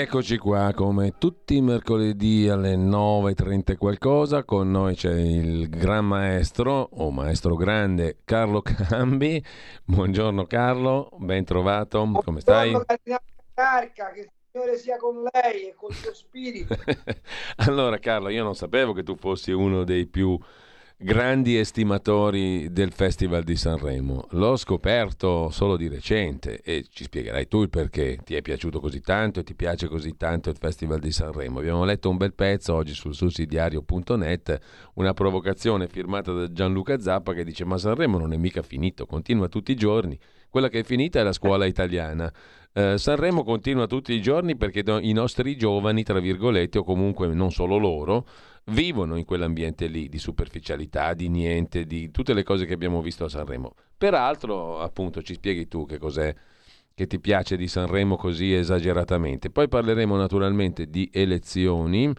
Eccoci qua, come tutti i mercoledì alle 9.30 qualcosa, con noi c'è il gran maestro, o maestro grande, Carlo Cambi. Buongiorno Carlo, ben trovato, come stai? Buongiorno Carca, che il Signore sia con lei e col suo spirito. allora Carlo, io non sapevo che tu fossi uno dei più grandi estimatori del Festival di Sanremo. L'ho scoperto solo di recente e ci spiegherai tu il perché ti è piaciuto così tanto e ti piace così tanto il Festival di Sanremo. Abbiamo letto un bel pezzo oggi sul sussidiario.net, una provocazione firmata da Gianluca Zappa che dice ma Sanremo non è mica finito, continua tutti i giorni. Quella che è finita è la scuola italiana. Eh, Sanremo continua tutti i giorni perché i nostri giovani, tra virgolette, o comunque non solo loro, vivono in quell'ambiente lì di superficialità, di niente, di tutte le cose che abbiamo visto a Sanremo. Peraltro, appunto, ci spieghi tu che cos'è che ti piace di Sanremo così esageratamente. Poi parleremo naturalmente di elezioni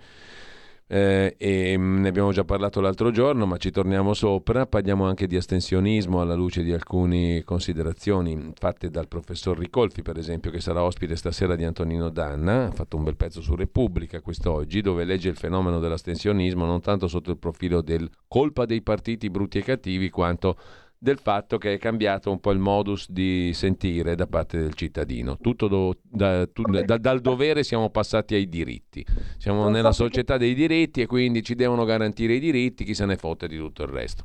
eh, e mm, ne abbiamo già parlato l'altro giorno, ma ci torniamo sopra. Parliamo anche di astensionismo alla luce di alcune considerazioni fatte dal professor Ricolfi, per esempio, che sarà ospite stasera di Antonino Danna. Ha fatto un bel pezzo su Repubblica quest'oggi, dove legge il fenomeno dell'astensionismo non tanto sotto il profilo del colpa dei partiti brutti e cattivi, quanto del fatto che è cambiato un po' il modus di sentire da parte del cittadino. Do, da, tu, da, dal dovere siamo passati ai diritti. Siamo nella società dei diritti e quindi ci devono garantire i diritti, chi se ne fotte di tutto il resto.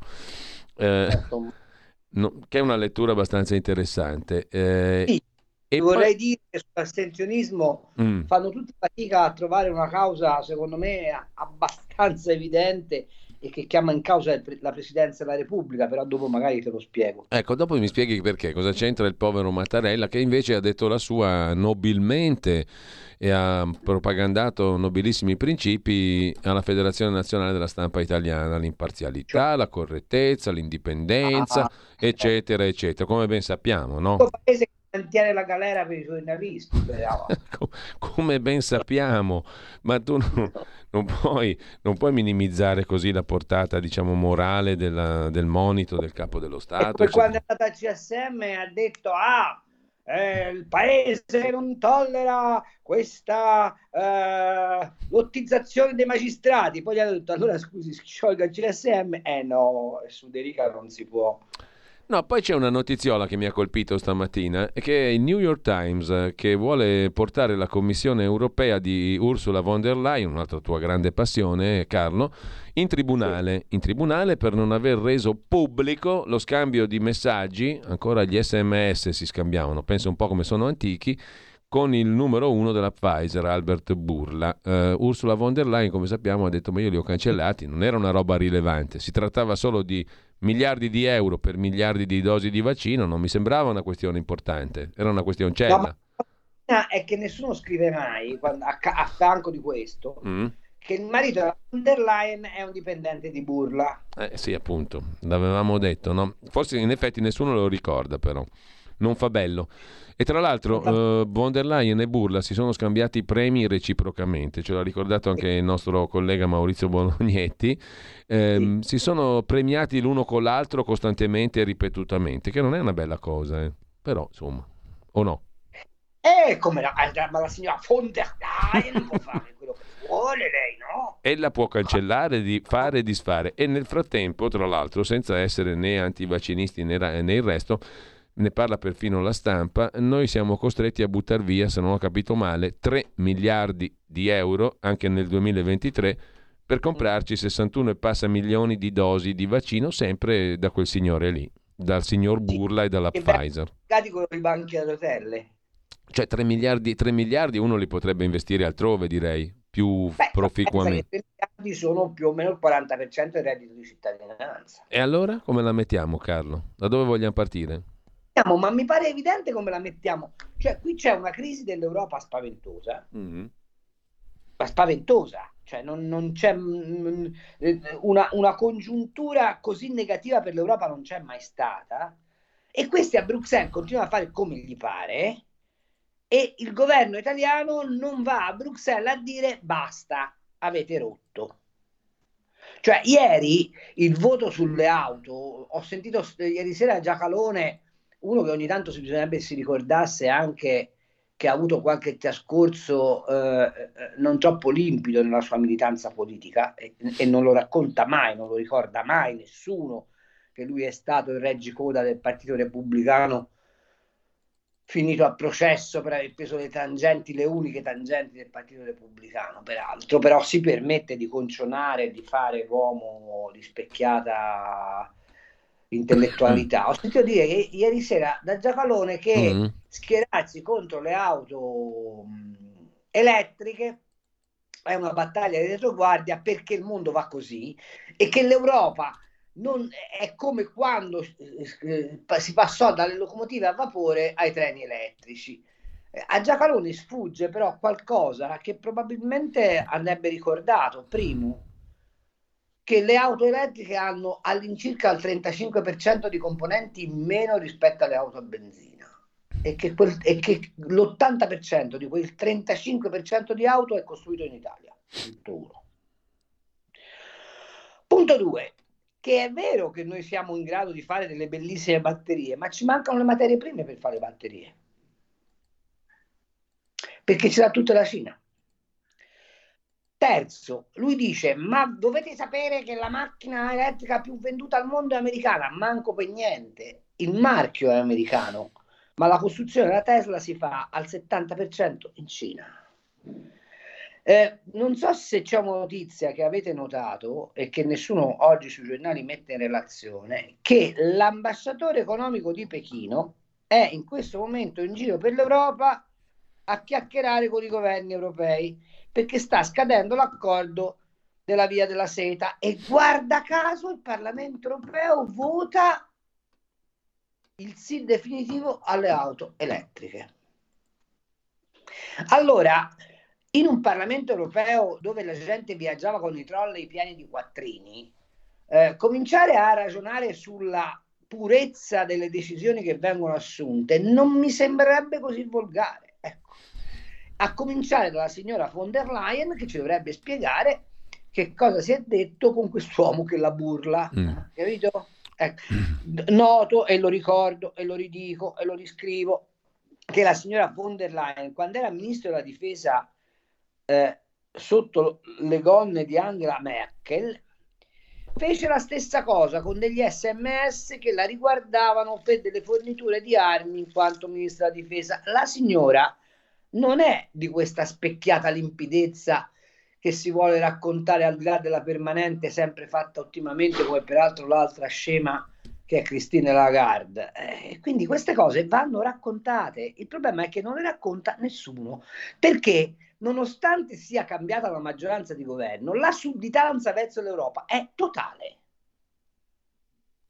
Eh, certo. no, che è una lettura abbastanza interessante. Eh, sì. E vorrei poi... dire che sull'astensionismo mm. fanno tutti fatica a trovare una causa, secondo me, abbastanza evidente e che chiama in causa la Presidenza della Repubblica, però dopo magari te lo spiego. Ecco, dopo mi spieghi perché, cosa c'entra il povero Mattarella che invece ha detto la sua nobilmente e ha propagandato nobilissimi principi alla Federazione Nazionale della Stampa Italiana, l'imparzialità, cioè, la correttezza, l'indipendenza, ah, eccetera, eccetera, come ben sappiamo, no? Un paese mantiene la galera per i giornalisti. Come ben sappiamo, ma tu non, non, puoi, non, puoi, minimizzare così la portata, diciamo, morale della, del monito del capo dello Stato. E poi quando è andata al CSM ha detto, ah, eh, il paese non tollera questa eh, lottizzazione dei magistrati. Poi gli ha detto, allora scusi, sciolga il CSM. Eh no, su De Rica non si può. No, poi c'è una notiziola che mi ha colpito stamattina, che è il New York Times eh, che vuole portare la Commissione europea di Ursula von der Leyen, un'altra tua grande passione, Carlo, in tribunale, in tribunale per non aver reso pubblico lo scambio di messaggi, ancora gli sms si scambiavano, penso un po' come sono antichi, con il numero uno della Pfizer, Albert Burla. Uh, Ursula von der Leyen, come sappiamo, ha detto ma io li ho cancellati, non era una roba rilevante, si trattava solo di miliardi di euro per miliardi di dosi di vaccino non mi sembrava una questione importante, era una questioncella. No, ma è che nessuno scrive mai a, a, fianco di questo mm. che il marito della von der Leyen è un dipendente di Burla. Eh sì, appunto, l'avevamo detto, no? Forse in effetti nessuno lo ricorda però, non fa bello. E tra l'altro uh, von der Leyen e Burla si sono scambiati premi reciprocamente, ce l'ha ricordato anche il nostro collega Maurizio Bolognetti, eh, sì. si sono premiati l'uno con l'altro costantemente e ripetutamente, che non è una bella cosa, eh. però insomma, o no? Eh, come la, eh, ma la signora von der Leyen può fare quello che vuole lei, no? Ella può cancellare, di fare e disfare e nel frattempo, tra l'altro, senza essere né antivaccinisti né, né il resto, ne parla perfino la stampa, noi siamo costretti a buttare via, se non ho capito male, 3 miliardi di euro anche nel 2023 per comprarci 61 e passa milioni di dosi di vaccino sempre da quel signore lì, dal signor Burla e dalla e Pfizer. con i banchi a rotelle. Cioè 3 miliardi, 3 miliardi uno li potrebbe investire altrove, direi. più Beh, proficuamente? I miliardi sono più o meno il 40% del reddito di cittadinanza. E allora come la mettiamo, Carlo? Da dove vogliamo partire? Ma mi pare evidente come la mettiamo. Cioè, qui c'è una crisi dell'Europa spaventosa. Mm-hmm. Ma spaventosa. Cioè, non, non c'è mm, una, una congiuntura così negativa per l'Europa non c'è mai stata. E questi a Bruxelles continuano a fare come gli pare e il governo italiano non va a Bruxelles a dire basta, avete rotto. Cioè, ieri il voto sulle auto, ho sentito ieri sera Giacalone, uno che ogni tanto si bisognerebbe si ricordasse anche che ha avuto qualche trascorso eh, non troppo limpido nella sua militanza politica e, e, non lo racconta mai, non lo ricorda mai nessuno che lui è stato il reggicoda del Partito Repubblicano finito a processo per aver preso le tangenti, le uniche tangenti del Partito Repubblicano, peraltro, però si permette di concionare, di fare l'uomo di specchiata intellettualità. Ho sentito dire che ieri sera da Giacalone che mm-hmm. schierarsi contro le auto elettriche è una battaglia di retroguardia perché il mondo va così e che l'Europa non, è come quando eh, si passò dalle locomotive a vapore ai treni elettrici. Eh, a Giacalone sfugge però qualcosa che probabilmente andrebbe ricordato. Primo, che le auto elettriche hanno all'incirca il 35% di componenti in meno rispetto alle auto a benzina e che, quel, e che l'80% di quel 35% di auto è costruito in Italia. Punto uno. Punto 2 che è vero che noi siamo in grado di fare delle bellissime batterie, ma ci mancano le materie prime per fare batterie. Perché ce l'ha tutta la Cina. Terzo, lui dice, ma dovete sapere che la macchina elettrica più venduta al mondo è americana? Manco per niente. Il marchio è americano, ma la costruzione della Tesla si fa al 70% in Cina. Eh, non so se c'è una notizia che avete notato e che nessuno oggi sui giornali mette in relazione, che l'ambasciatore economico di Pechino è in questo momento in giro per l'Europa a chiacchierare con i governi europei perché sta scadendo l'accordo della via della seta e guarda caso il Parlamento europeo vota il sì definitivo alle auto elettriche. Allora, in un Parlamento europeo dove la gente viaggiava con i trolley pieni di quattrini, eh, cominciare a ragionare sulla purezza delle decisioni che vengono assunte non mi sembrerebbe così volgare. A cominciare dalla signora von der Leyen che ci dovrebbe spiegare che cosa si è detto con quest'uomo che la burla. Mm. Capito? Ecco. Noto e lo ricordo e lo ridico e lo riscrivo che la signora von der Leyen, quando era ministro della difesa eh, sotto le gonne di Angela Merkel, fece la stessa cosa con degli sms che la riguardavano per delle forniture di armi in quanto ministra della difesa. La signora non è di questa specchiata limpidezza che si vuole raccontare al di là della permanente, sempre fatta ottimamente, come peraltro l'altra scema che è Cristina Lagarde. Eh, quindi queste cose vanno raccontate. Il problema è che non le racconta nessuno perché nonostante sia cambiata la maggioranza di governo, la sudditanza verso l'Europa è totale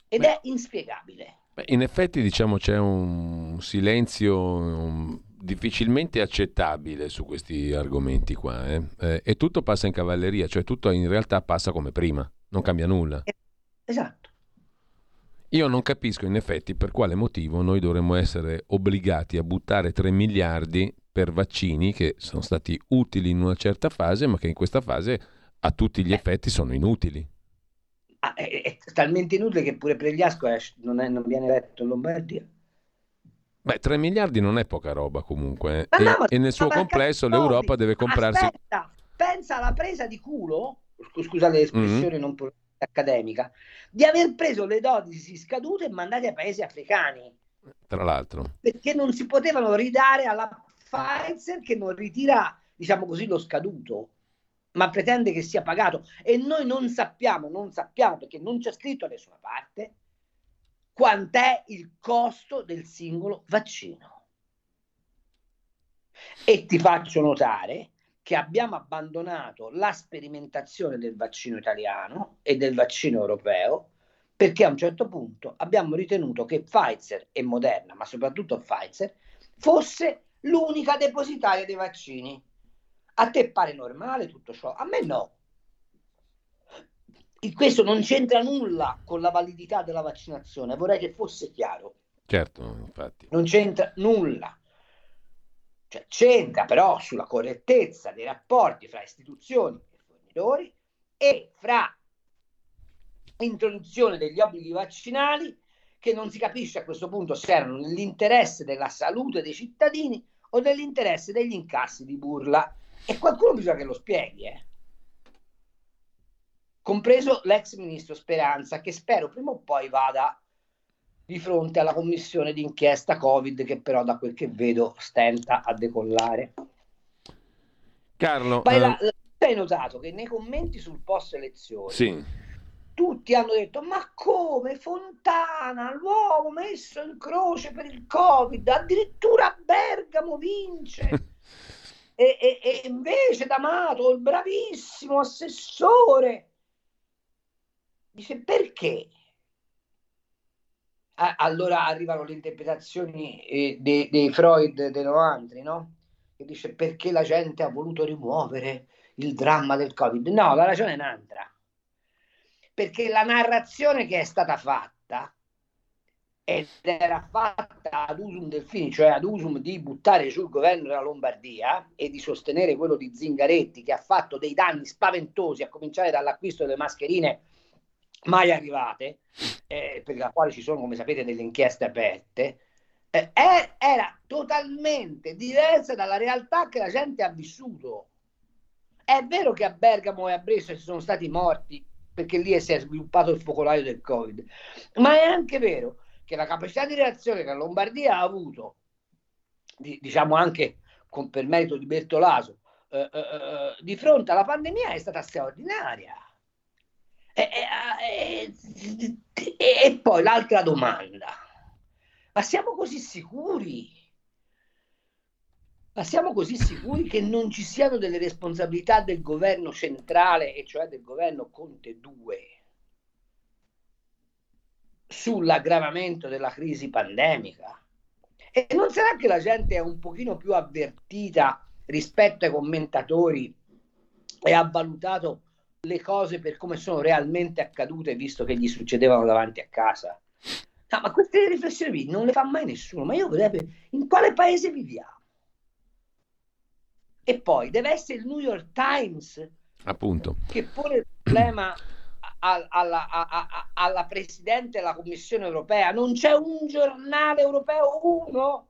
ed Beh, è inspiegabile. In effetti, diciamo, c'è un silenzio un, difficilmente accettabile su questi argomenti qua, eh? Eh, e tutto passa in cavalleria, cioè tutto in realtà passa come prima, non cambia nulla. Esatto. Io non capisco in effetti per quale motivo noi dovremmo essere obbligati a buttare 3 miliardi per vaccini che sono stati utili in una certa fase, ma che in questa fase a tutti gli eh. effetti sono inutili. Ah, è, è, talmente inutile che pure Pregliasco non, è, non viene eletto in Lombardia. Beh, 3 miliardi non è poca roba comunque. Eh. No, e, e, nel suo complesso l'Europa deve comprarsi... Aspetta, pensa alla presa di culo, scusa l'espressione mm-hmm. non accademica, di aver preso le doti scadute e mandate ai paesi africani. Tra l'altro. Perché non si potevano ridare alla Pfizer che non ritira, diciamo così, lo scaduto, ma pretende che sia pagato. E noi non sappiamo, non sappiamo perché non c'è scritto da nessuna parte quant'è il costo del singolo vaccino. E ti faccio notare che abbiamo abbandonato la sperimentazione del vaccino italiano e del vaccino europeo perché a un certo punto abbiamo ritenuto che Pfizer e Moderna, ma soprattutto Pfizer, fosse l'unica depositaria dei vaccini. A te pare normale tutto ciò? A me no. Questo non c'entra nulla con la validità della vaccinazione, vorrei che fosse chiaro. Certo, infatti. Non c'entra nulla. Cioè, c'entra però sulla correttezza dei rapporti fra istituzioni e fornitori e fra introduzione degli obblighi vaccinali che non si capisce a questo punto se erano nell'interesse della salute dei cittadini o nell'interesse degli incassi di burla. E qualcuno bisogna che lo spieghi, eh? Compreso l'ex ministro Speranza, che spero prima o poi vada di fronte alla commissione d'inchiesta Covid, che però da quel che vedo stenta a decollare. Carlo, Ma eh... hai notato che nei commenti sul post elezioni sì tutti hanno detto ma come Fontana, l'uomo messo in croce per il Covid, addirittura Bergamo vince. e, e, e, invece D'Amato, il bravissimo assessore, dice perché? Allora arrivano le interpretazioni eh, dei, dei Freud dei Noantri, no? Che dice perché la gente ha voluto rimuovere il dramma del Covid. No, la ragione è un'altra perché la narrazione che è stata fatta ed era fatta ad usum del fine, cioè ad usum di buttare sul governo della Lombardia e di sostenere quello di Zingaretti che ha fatto dei danni spaventosi a cominciare dall'acquisto delle mascherine mai arrivate, eh, per la quale ci sono, come sapete, delle inchieste aperte, eh, era totalmente diversa dalla realtà che la gente ha vissuto. È vero che a Bergamo e a Brescia ci sono stati morti perché lì si è sviluppato il focolaio del Covid. Ma è anche vero che la capacità di reazione che la Lombardia ha avuto, di, diciamo anche con, per merito di Bertolaso, eh, eh, eh di fronte alla pandemia è stata straordinaria. E, e, e, e poi l'altra domanda, ma siamo così sicuri? Ma siamo così sicuri che non ci siano delle responsabilità del governo centrale, e cioè del governo Conte 2, sull'aggravamento della crisi pandemica? E non sarà che la gente è un pochino più avvertita rispetto ai commentatori e ha valutato le cose per come sono realmente accadute, visto che gli succedevano davanti a casa? No, ma queste riflessioni non le fa mai nessuno. Ma io vorrei in quale paese viviamo? E poi deve essere il New York Times Appunto. che pone il problema alla, alla, alla, alla Presidente della Commissione europea. Non c'è un giornale europeo, uno.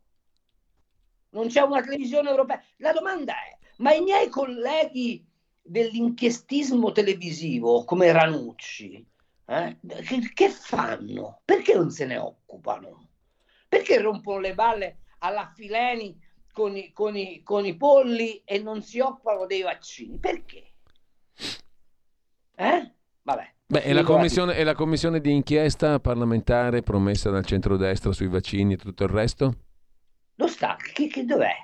Non c'è una televisione europea. La domanda è, ma i miei colleghi dell'inchiestismo televisivo come Ranucci, eh, che, che, fanno? Perché non se ne occupano? Perché rompono le balle alla Fileni con i, con, i, con i polli e non si occupano dei vaccini. Perché? Eh? Vabbè. Beh, è la, commissione, è la, commissione, di inchiesta parlamentare promessa dal centrodestra sui vaccini e tutto il resto? Lo sta, che, che dov'è?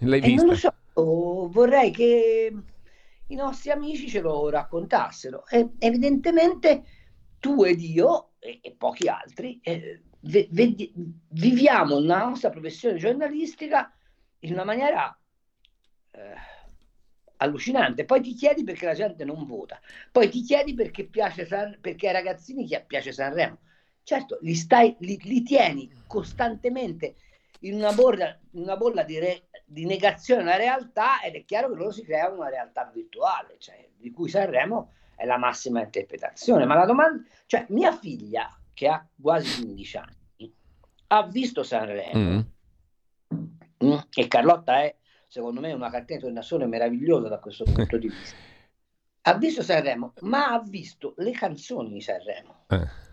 L'hai vista? non lo so, vorrei che i nostri amici ce lo raccontassero. E, evidentemente tu ed io e, e pochi altri eh, v- viviamo la nostra professione giornalistica in una maniera eh, allucinante. Poi ti chiedi perché la gente non vota, poi ti chiedi perché, piace San- perché ai ragazzini piace Sanremo. Certo, li, stai, li, li tieni costantemente in una bolla, in una bolla di, re, di, negazione della realtà ed è chiaro che loro si creano una realtà virtuale, cioè, di cui Sanremo è la massima interpretazione. Ma la domanda, cioè mia figlia che ha quasi 15 anni, ha visto Sanremo mm. Mm, e Carlotta è, secondo me, una cartina di tornasole meravigliosa da questo punto di vista. Ha visto Sanremo, ma ha visto le canzoni di Sanremo. Eh.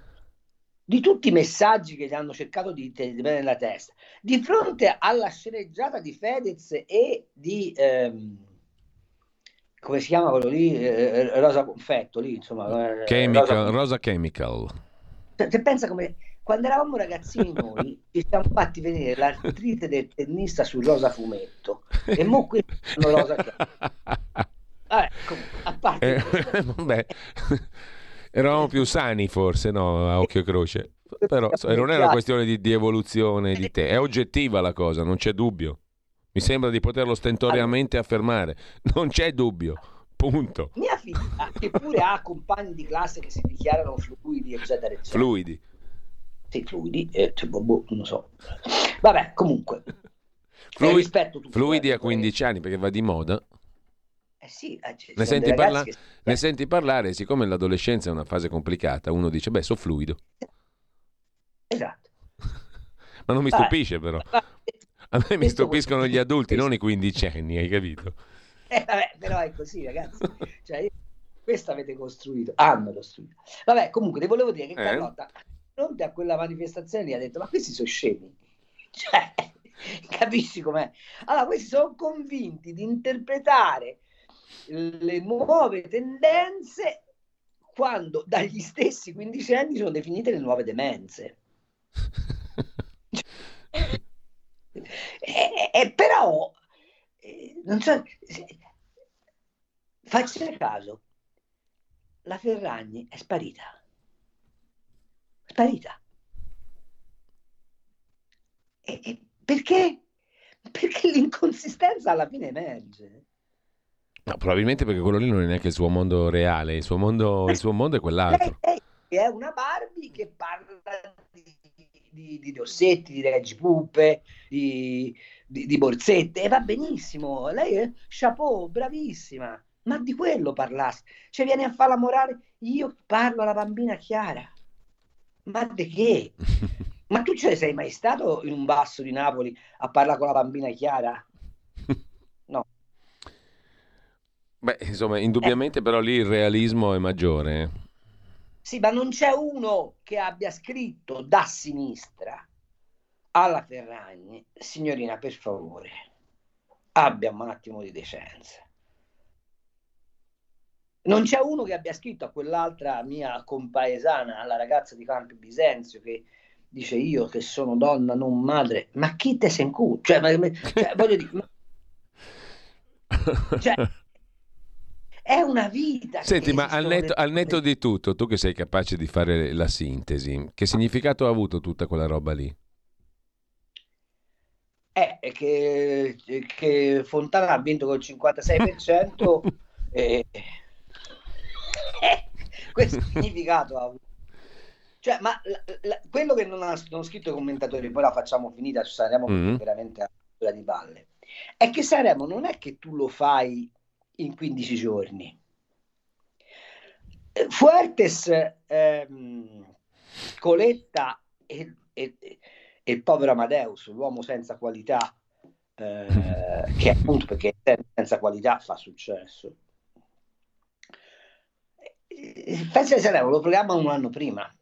Di tutti i messaggi che hanno cercato di tenere nella testa, di fronte alla sceneggiata di Fedez e di ehm, come si chiama quello lì? Eh, Rosa Confetto lì, insomma. Eh, Chemical, Rosa, Rosa Chemical. Se pensa come quando eravamo ragazzini noi ci siamo fatti vedere l'artrite del tennista sul rosa fumetto E mo qui sono rosa Vabbè, comunque, a parte... Eh, vabbè. Eravamo più sani forse, no, a occhio e croce. Però non è una questione di, di, evoluzione di te, è oggettiva la cosa, non c'è dubbio. Mi sembra di poterlo stentoriamente affermare. Non c'è dubbio. Punto. Mia figlia, che pure ha compagni di classe che si dichiarano fluidi, eccetera, eccetera. Fluidi. Sì, fluidi, eh, cioè, boh, boh, non so. Vabbè, comunque. Fluidi, fluidi a 15 anni perché va di moda. Eh sì, eh, ne, senti parla- che... ne senti parlare, siccome l'adolescenza è una fase complicata, uno dice, beh, sono fluido. Esatto. Ma non mi stupisce però. A me mi stupiscono gli adulti, non i quindicenni, hai capito? Eh, vabbè, però è così, ragazzi. Cioè, questo avete costruito, hanno costruito. Vabbè, comunque, ti volevo dire che eh? Carlotta, di fronte a quella manifestazione, gli ha detto, ma questi sono scemi. Cioè, capisci com'è? Allora, questi sono convinti di interpretare le nuove tendenze quando dagli stessi quindicenni sono definite le nuove demenze. e, e, però, eh, non so, faccia caso, la Ferragni è sparita. Sparita. E, e perché? Perché l'inconsistenza alla fine emerge. No, probabilmente perché quello lì non è neanche il suo mondo reale, il suo mondo, il suo mondo è quell'altro. È una Barbie che parla di, di, di dossetti, di reggipuppe, di, di, di borsette, e va benissimo. Lei è chapeau, bravissima. Ma di quello parlasse. Cioè viene a fare la morale, io parlo alla bambina Chiara. Ma di che? Ma tu ce sei mai stato in un basso di Napoli a parlare con la bambina Chiara? Beh, insomma, indubbiamente eh. però lì il realismo è maggiore. Sì, ma non c'è uno che abbia scritto da sinistra alla Ferragni, signorina, per favore, abbia un attimo di decenza. Non c'è uno che abbia scritto a quell'altra mia compaesana, alla ragazza di Campi Bisenzio, che dice io che sono donna, non madre, ma chi te se in culo? Cioè, cioè, voglio dire, ma... cioè, è una vita. Senti, ma al netto, al netto, di tutto, tu che sei capace di fare la sintesi, che significato ha avuto tutta quella roba lì? È che, che Fontana ha vinto col 56% e eh, questo significato ha avuto. Cioè, ma la, la, quello che non hanno scritto i commentatori, poi la facciamo finita, ci saremo mm-hmm. veramente a di palle, è che Sanremo non è che tu lo fai in 15 giorni. Fuertes, ehm, Coletta e, e, e, il povero Amadeus, l'uomo senza qualità, eh, che appunto perché senza qualità fa successo. Il Festival di Sanremo lo programma un anno prima.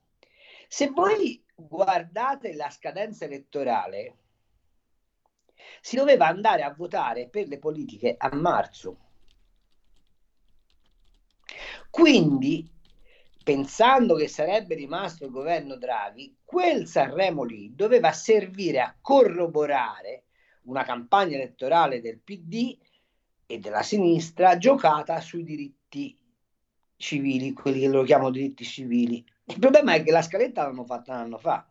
Se voi guardate la scadenza elettorale, si doveva andare a votare per le politiche a marzo quindi, pensando che sarebbe rimasto il governo Draghi, quel Sanremo lì doveva servire a corroborare una campagna elettorale del PD e della sinistra giocata sui diritti civili, quelli che loro chiamano diritti civili. Il problema è che la scaletta l'hanno fatta un anno fa.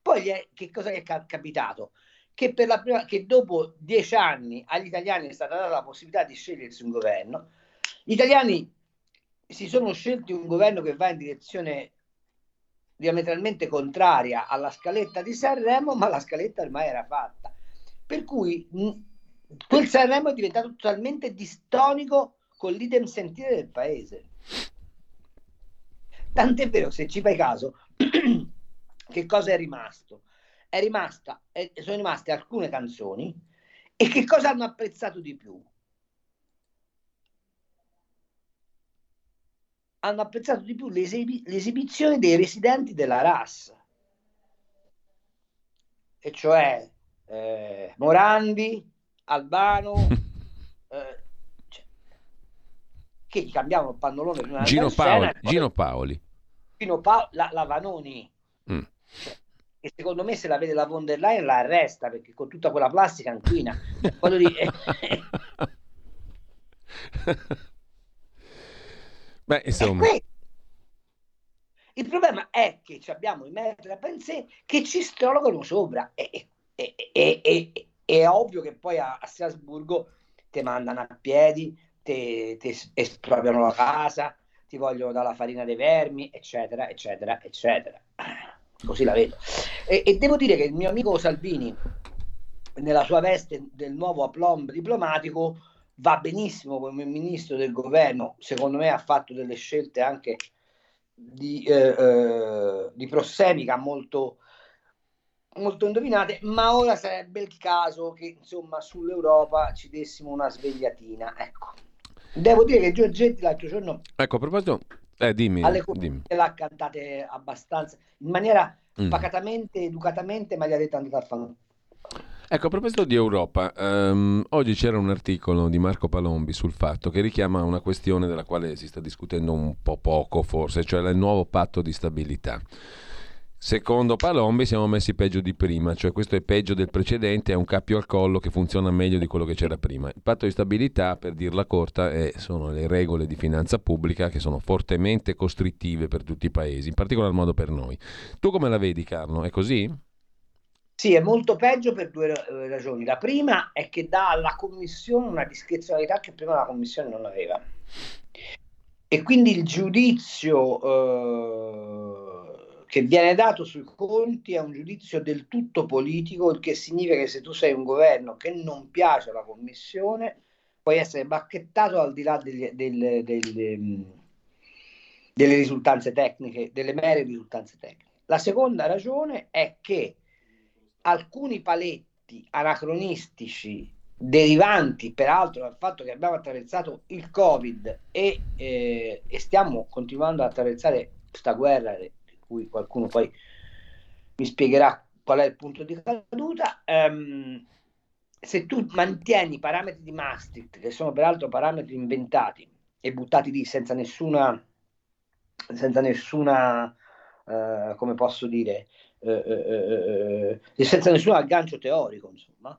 Poi che cosa è capitato? Che, per la prima, che dopo dieci anni agli italiani è stata data la possibilità di scegliersi un governo. Gli italiani si sono scelti un governo che va in direzione diametralmente contraria alla scaletta di Sanremo, ma la scaletta ormai era fatta. Per cui quel Sanremo è diventato totalmente distonico con l'idem sentire del paese. Tant'è vero, se ci fai caso, che cosa è rimasto? È rimasta, è, sono rimaste alcune canzoni e che cosa hanno apprezzato di più? Hanno apprezzato di più l'esib- l'esibizione dei residenti della RAS, e cioè eh, Morandi, Albano, eh, cioè, che gli cambiavano il pannolone prima Gino, Paoli, scena, Gino Paoli. Gino Paoli, la, la Vanoni. Mm. Cioè, e secondo me se la vede la von der Leyen la arresta perché con tutta quella plastica inquina. dire... Beh, insomma. Il problema è che abbiamo i metri a pensare che ci strologano sopra e, e, e, è ovvio che poi a, a Strasburgo ti mandano a piedi, ti espropriano la casa, ti vogliono dalla farina dei vermi, eccetera, eccetera, eccetera. Così la vedo. E, e devo dire che il mio amico Salvini, nella sua veste del nuovo aplomb diplomatico, va benissimo come ministro del governo. Secondo me ha fatto delle scelte anche di, eh, eh, di prossemica molto, molto indovinate, ma ora sarebbe il caso che insomma sull'Europa ci dessimo una svegliatina. Ecco. Devo dire che Giorgetti l'altro giorno ecco, a proposito, eh, dimmi, alle dimmi. l'ha cantate abbastanza in maniera mm. pacatamente, educatamente, ma gli ha detto andate a fare Ecco, a proposito di Europa, um, oggi c'era un articolo di Marco Palombi sul fatto che richiama una questione della quale si sta discutendo un po' poco forse, cioè il nuovo patto di stabilità. Secondo Palombi siamo messi peggio di prima, cioè questo è peggio del precedente, è un cappio al collo che funziona meglio di quello che c'era prima. Il patto di stabilità, per dirla corta, è, sono le regole di finanza pubblica che sono fortemente costrittive per tutti i paesi, in particolar modo per noi. Tu come la vedi Carlo? È così? Sì, è molto peggio per due eh, ragioni. La prima è che dà alla Commissione una discrezionalità che prima la Commissione non aveva. E quindi il giudizio eh, che viene dato sui conti è un giudizio del tutto politico, il che significa che se tu sei un governo che non piace alla Commissione, puoi essere bacchettato al di là delle, delle, delle, delle risultanze tecniche, delle mere risultanze tecniche. La seconda ragione è che alcuni paletti anacronistici derivanti peraltro dal fatto che abbiamo attraversato il covid e, eh, e stiamo continuando ad attraversare questa guerra di cui qualcuno poi mi spiegherà qual è il punto di caduta. Ehm, se tu mantieni i parametri di Maastricht che sono peraltro parametri inventati e buttati lì senza nessuna senza nessuna eh, come posso dire eh, eh, eh, senza nessun aggancio teorico, insomma,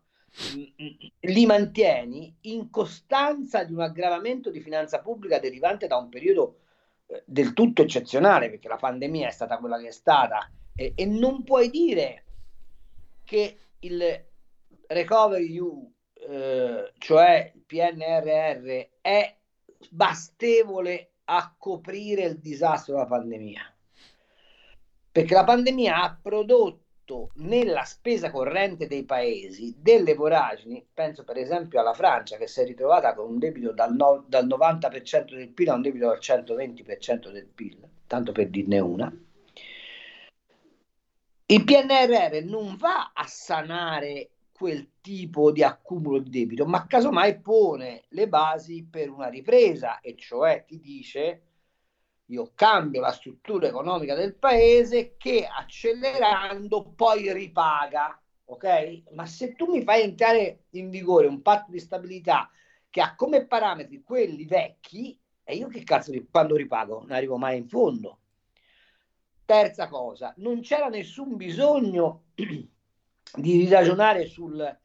li mantieni in costanza di un aggravamento di finanza pubblica derivante da un periodo del tutto eccezionale, perché la pandemia è stata quella che è stata, e, e non puoi dire che il recovery EU, eh, cioè il PNRR, è bastevole a coprire il disastro della pandemia perché la pandemia ha prodotto nella spesa corrente dei paesi delle voragini, penso per esempio alla Francia che si è ritrovata con un debito dal, no, dal 90% del PIL a un debito al 120% del PIL, tanto per dirne una. Il PNRR non va a sanare quel tipo di accumulo di debito, ma casomai pone le basi per una ripresa, e cioè ti dice io cambio la struttura economica del paese che accelerando poi ripaga, ok? Ma se tu mi fai entrare in vigore un patto di stabilità che ha come parametri quelli vecchi, e io che cazzo di quando ripago? Non arrivo mai in fondo. Terza cosa, non c'era nessun bisogno di ragionare sul,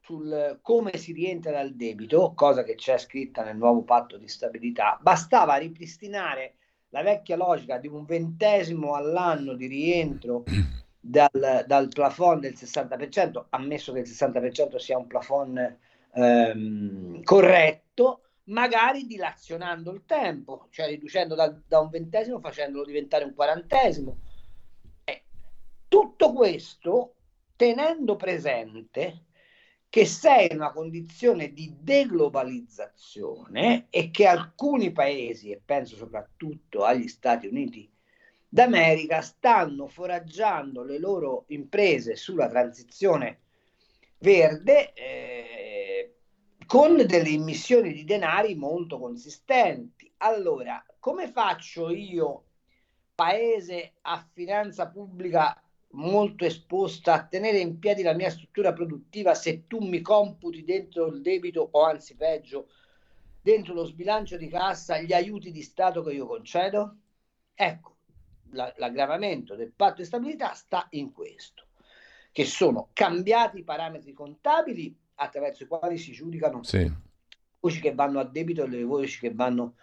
sul come si rientra dal debito, cosa che c'è scritta nel nuovo patto di stabilità, bastava ripristinare la vecchia logica di un ventesimo all'anno di rientro dal, dal plafond del 60%, ammesso che il 60% sia un plafond ehm, corretto, magari dilazionando il tempo, cioè riducendo da, da un ventesimo facendolo diventare un quarantesimo. Eh, tutto questo tenendo presente che sei in una condizione di deglobalizzazione e che alcuni paesi, e penso soprattutto agli Stati Uniti d'America, stanno foraggiando le loro imprese sulla transizione verde eh, con delle immissioni di denari molto consistenti. Allora, come faccio io, paese a finanza pubblica molto esposta a tenere in piedi la mia struttura produttiva se tu mi computi dentro il debito o anzi peggio dentro lo sbilancio di cassa gli aiuti di Stato che io concedo? Ecco, la, l'aggravamento del patto di stabilità sta in questo, che sono cambiati i parametri contabili attraverso i quali si giudicano Sì. voci che vanno a debito e le voci che vanno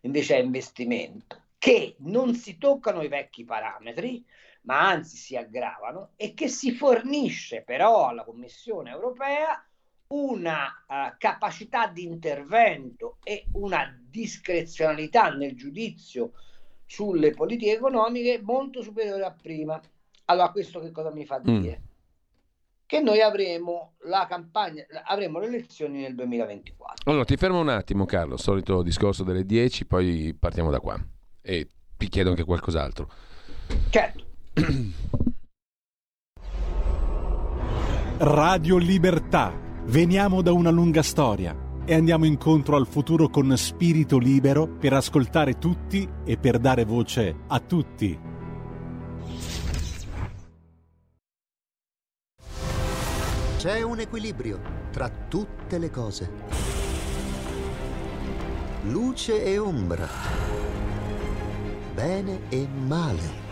invece a investimento, che non si toccano i vecchi parametri, ma anzi si aggravano e che si fornisce però alla Commissione europea una uh, capacità di intervento e una discrezionalità nel giudizio sulle politiche economiche molto superiore a prima. Allora, questo che cosa mi fa dire? Mm. Che noi avremo la campagna, avremo le elezioni nel 2024. Allora, ti fermo un attimo, Carlo. Solito discorso delle 10, poi partiamo da qua. E ti chiedo anche qualcos'altro. Certo. Radio Libertà. Veniamo da una lunga storia e andiamo incontro al futuro con spirito libero per ascoltare tutti e per dare voce a tutti. C'è un equilibrio tra tutte le cose. Luce e ombra. Bene e male.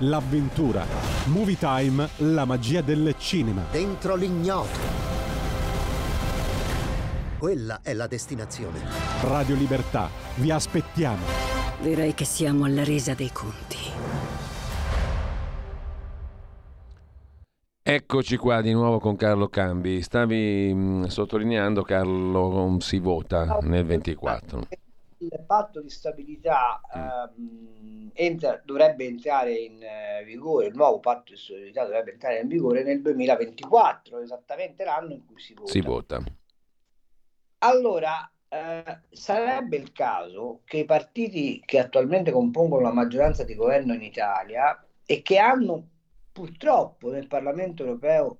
l'avventura. Movie Time, la magia del cinema. Dentro l'ignoto. Quella è la destinazione. Radio Libertà, vi aspettiamo. Direi che siamo alla resa dei conti. Eccoci qua di nuovo con Carlo Cambi. Stavi mh, sottolineando, Carlo, si vota nel 24. Il patto di stabilità ehm, entra, dovrebbe entrare in eh, vigore, il nuovo patto di stabilità dovrebbe entrare in vigore nel 2024, esattamente l'anno in cui si vota. Si vota. Allora, eh, sarebbe il caso che i partiti che attualmente compongono la maggioranza di governo in Italia e che hanno purtroppo nel Parlamento europeo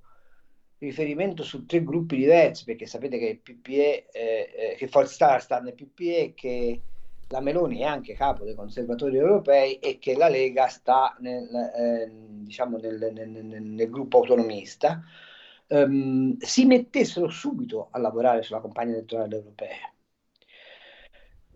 riferimento su tre gruppi diversi, perché sapete che il PPE, eh, eh, che Italia sta nel PPE, che la Meloni è anche capo dei conservatori europei e che la Lega sta nel, eh, diciamo nel, nel, nel gruppo autonomista ehm, si mettessero subito a lavorare sulla campagna elettorale europea.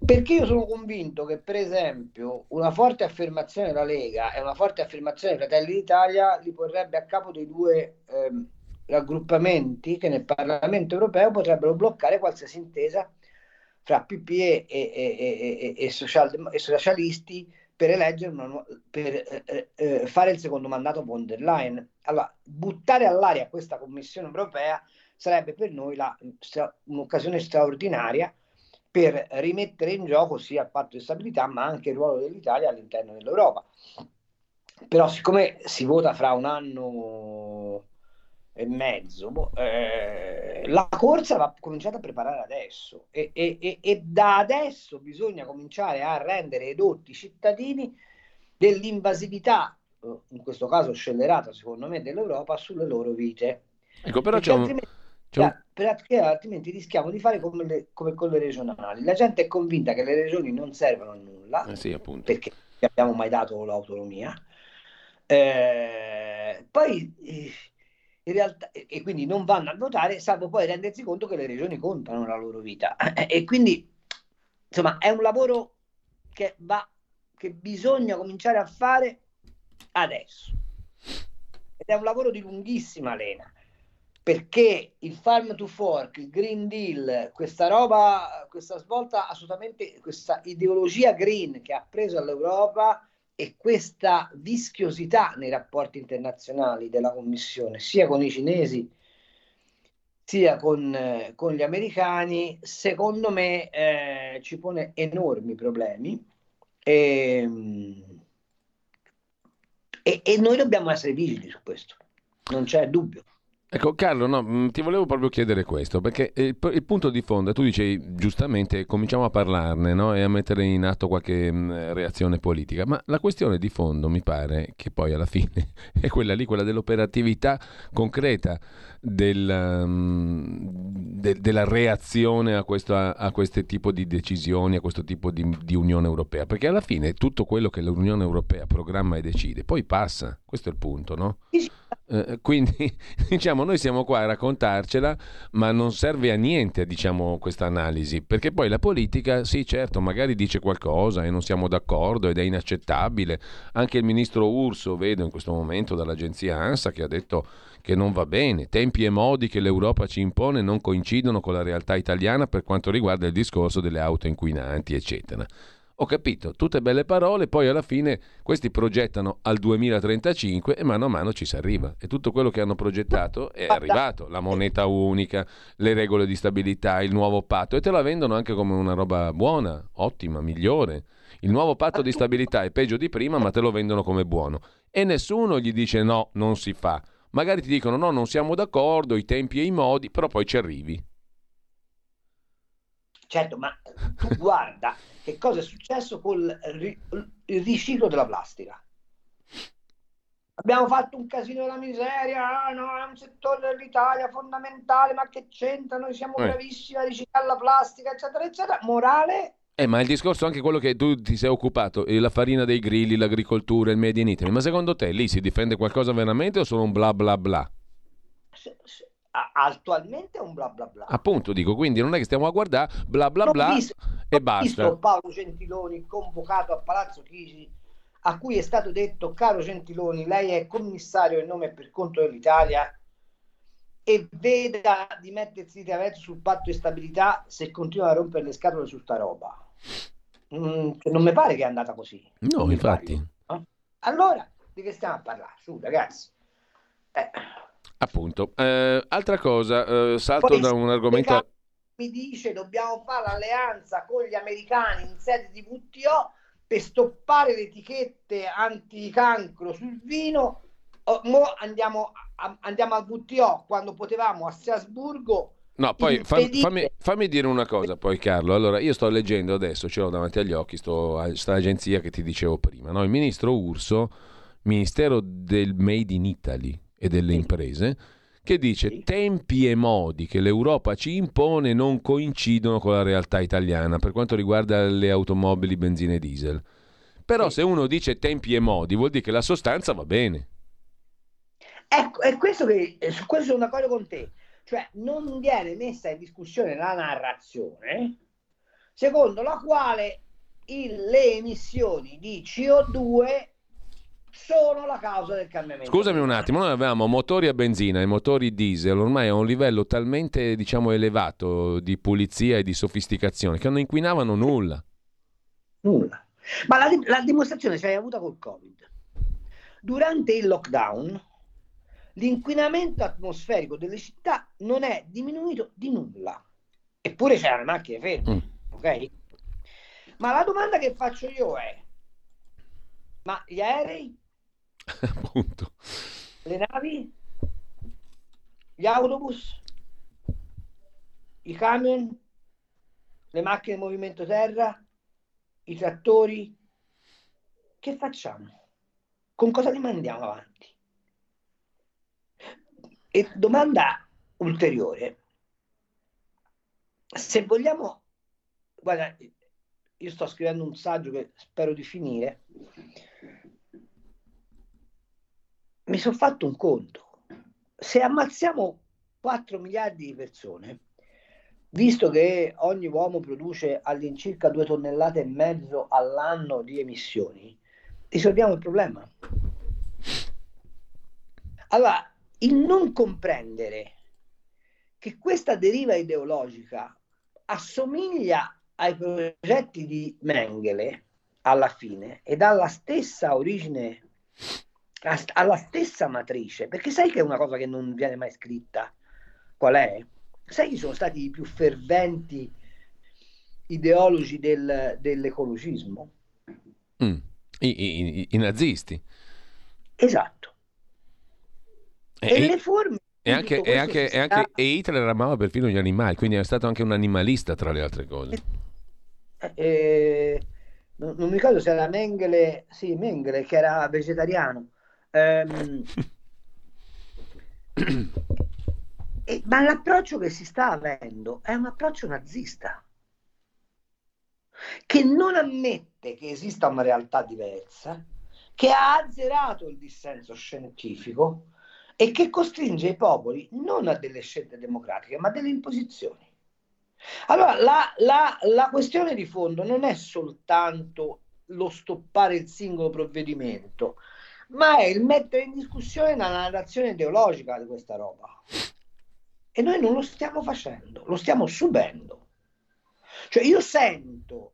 Perché io sono convinto che, per esempio, una forte affermazione della Lega e una forte affermazione dei Fratelli d'Italia li porrebbe a capo dei due ehm, raggruppamenti che nel Parlamento europeo potrebbero bloccare qualsiasi intesa fra PPE e, e, e, e, social, socialisti per eleggere una, per eh, eh, fare il secondo mandato von der Leyen. Allora, buttare all'aria questa Commissione europea sarebbe per noi la, un'occasione straordinaria per rimettere in gioco sia il patto di stabilità ma anche il ruolo dell'Italia all'interno dell'Europa. Però siccome si vota fra un anno e mezzo, boh, eh, la corsa va cominciata a preparare adesso e, e, e, e, da adesso bisogna cominciare a rendere edotti i cittadini dell'invasività, eh, in questo caso scellerata secondo me, dell'Europa sulle loro vite. Ecco, però c'è un... c'è un... perché altrimenti rischiamo di fare come, le, come, con le regionali. La gente è convinta che le regioni non servono a nulla, eh sì, perché non abbiamo mai dato l'autonomia. Eh, poi eh, in realtà, e quindi non vanno a votare, salvo poi rendersi conto che le regioni contano nella loro vita. E quindi, insomma, è un lavoro che, va, che bisogna cominciare a fare adesso. Ed è un lavoro di lunghissima lena, perché il Farm to Fork, il Green Deal, questa roba, questa svolta assolutamente, questa ideologia green che ha preso all'Europa e questa vischiosità nei rapporti internazionali della Commissione, sia con i cinesi sia con, eh, con gli americani, secondo me eh, ci pone enormi problemi e, e, e, noi dobbiamo essere vigili su questo, non c'è dubbio. Ecco Carlo, no, mm, ti volevo proprio chiedere questo, perché il, il, punto di fondo, tu dici giustamente, cominciamo a parlarne no? e a mettere in atto qualche mh, mm, reazione politica, ma la questione di fondo mi pare che poi alla fine è quella lì, quella dell'operatività concreta del, um, de, della reazione a questo, a, a tipo di decisioni, a questo tipo di, di Unione Europea, perché alla fine tutto quello che l'Unione Europea programma e decide poi passa, questo è il punto, no? Eh, quindi diciamo noi siamo qua a raccontarcela ma non serve a niente diciamo questa analisi perché poi la politica sì certo magari dice qualcosa e non siamo d'accordo ed è inaccettabile. Anche il ministro Urso vedo in questo momento dall'agenzia ANSA che ha detto che non va bene. Tempi e modi che l'Europa ci impone non coincidono con la realtà italiana per quanto riguarda il discorso delle auto inquinanti eccetera ho capito, tutte belle parole, poi alla fine questi progettano al 2035 e mano a mano ci si arriva. E tutto quello che hanno progettato è arrivato, la moneta unica, le regole di stabilità, il nuovo patto, e te la vendono anche come una roba buona, ottima, migliore. Il nuovo patto di stabilità è peggio di prima, ma te lo vendono come buono. E nessuno gli dice no, non si fa. Magari ti dicono no, non siamo d'accordo, i tempi e i modi, però poi ci arrivi. Certo, ma tu guarda che cosa è successo con il riciclo della plastica. Abbiamo fatto un casino della miseria, ah, no, è un settore dell'Italia fondamentale, ma che c'entra? Noi siamo eh. bravissimi a riciclare la plastica, eccetera, eccetera. Morale, eh, ma il discorso è anche quello che tu ti sei occupato, la farina dei grilli, l'agricoltura, il Made in Italy, ma secondo te lì si difende qualcosa veramente o solo un bla bla bla? Attualmente è un bla bla bla. Appunto, dico, quindi non è che stiamo a guardare bla bla bla visto, e basta. Visto Paolo Gentiloni convocato a Palazzo Chigi, a cui è stato detto, caro Gentiloni, lei è commissario in nome e per conto dell'Italia e veda di mettersi di traverso sul patto di stabilità se continua a rompere le scatole su sta roba. Mm, non mi pare che è andata così. No, infatti. Pare, no? Allora, di che stiamo a parlare? Su, ragazzi. Eh. Appunto. Eh, altra cosa, eh, salto Poi, da un argomento... Mi dice dobbiamo fare l'alleanza con gli americani in sede di WTO per stoppare le etichette anticancro sul vino. Oh, mo andiamo, a, andiamo al WTO quando potevamo a Strasburgo No, poi fammi, fammi, fammi, dire una cosa, poi Carlo. Allora, io sto leggendo adesso, ce l'ho davanti agli occhi, sto, sta agenzia che ti dicevo prima, no? il ministro Urso, Ministero del Made in Italy, e delle imprese, che dice tempi e modi che l'Europa ci impone non coincidono con la realtà italiana per quanto riguarda le automobili benzina e diesel. Però se uno dice tempi e modi vuol dire che la sostanza va bene. Ecco, è questo che su questo sono d'accordo con te. Cioè non viene messa in discussione la narrazione secondo la quale il, le emissioni di CO2 sono la causa del cambiamento. Scusami un attimo, noi avevamo motori a benzina e motori diesel ormai a un livello talmente diciamo elevato di pulizia e di sofisticazione che non inquinavano nulla. Nulla. Ma la, la dimostrazione ce l'hai avuta col Covid. Durante il lockdown l'inquinamento atmosferico delle città non è diminuito di nulla. Eppure c'erano le macchine ferme, mm. ok? Ma la domanda che faccio io è: ma gli aerei Appunto. Le navi, gli autobus, i camion, le macchine in movimento terra, i trattori. Che facciamo? Con cosa li mandiamo avanti? E domanda ulteriore. Se vogliamo, guarda, io sto scrivendo un saggio che spero di finire mi sono fatto un conto. Se ammazziamo 4 miliardi di persone, visto che ogni uomo produce all'incirca 2 tonnellate e mezzo all'anno di emissioni, risolviamo il problema. Allora, il non comprendere che questa deriva ideologica assomiglia ai progetti di Mengele alla fine ed ha la stessa origine alla stessa matrice, perché sai che è una cosa che non viene mai scritta? Qual è? Sai chi sono stati i più ferventi ideologi del, dell'ecologismo? Mm. I, i, I, nazisti. Esatto. E, e le forme E anche, e, anche, e, anche, Hitler amava perfino gli animali, quindi è stato anche un animalista tra le altre cose. Eh, eh, non, non, mi ricordo se era Mengele, sì, Mengele che era vegetariano. Ehm, e, ma l'approccio che si sta avendo è un approccio nazista che non ammette che esista una realtà diversa, che ha azzerato il dissenso scientifico e che costringe i popoli non a delle scelte democratiche, ma a delle imposizioni. Allora, la, la, la questione di fondo non è soltanto lo stoppare il singolo provvedimento, ma è il mettere in discussione la narrazione ideologica di questa roba. E noi non lo stiamo facendo, lo stiamo subendo. Cioè io sento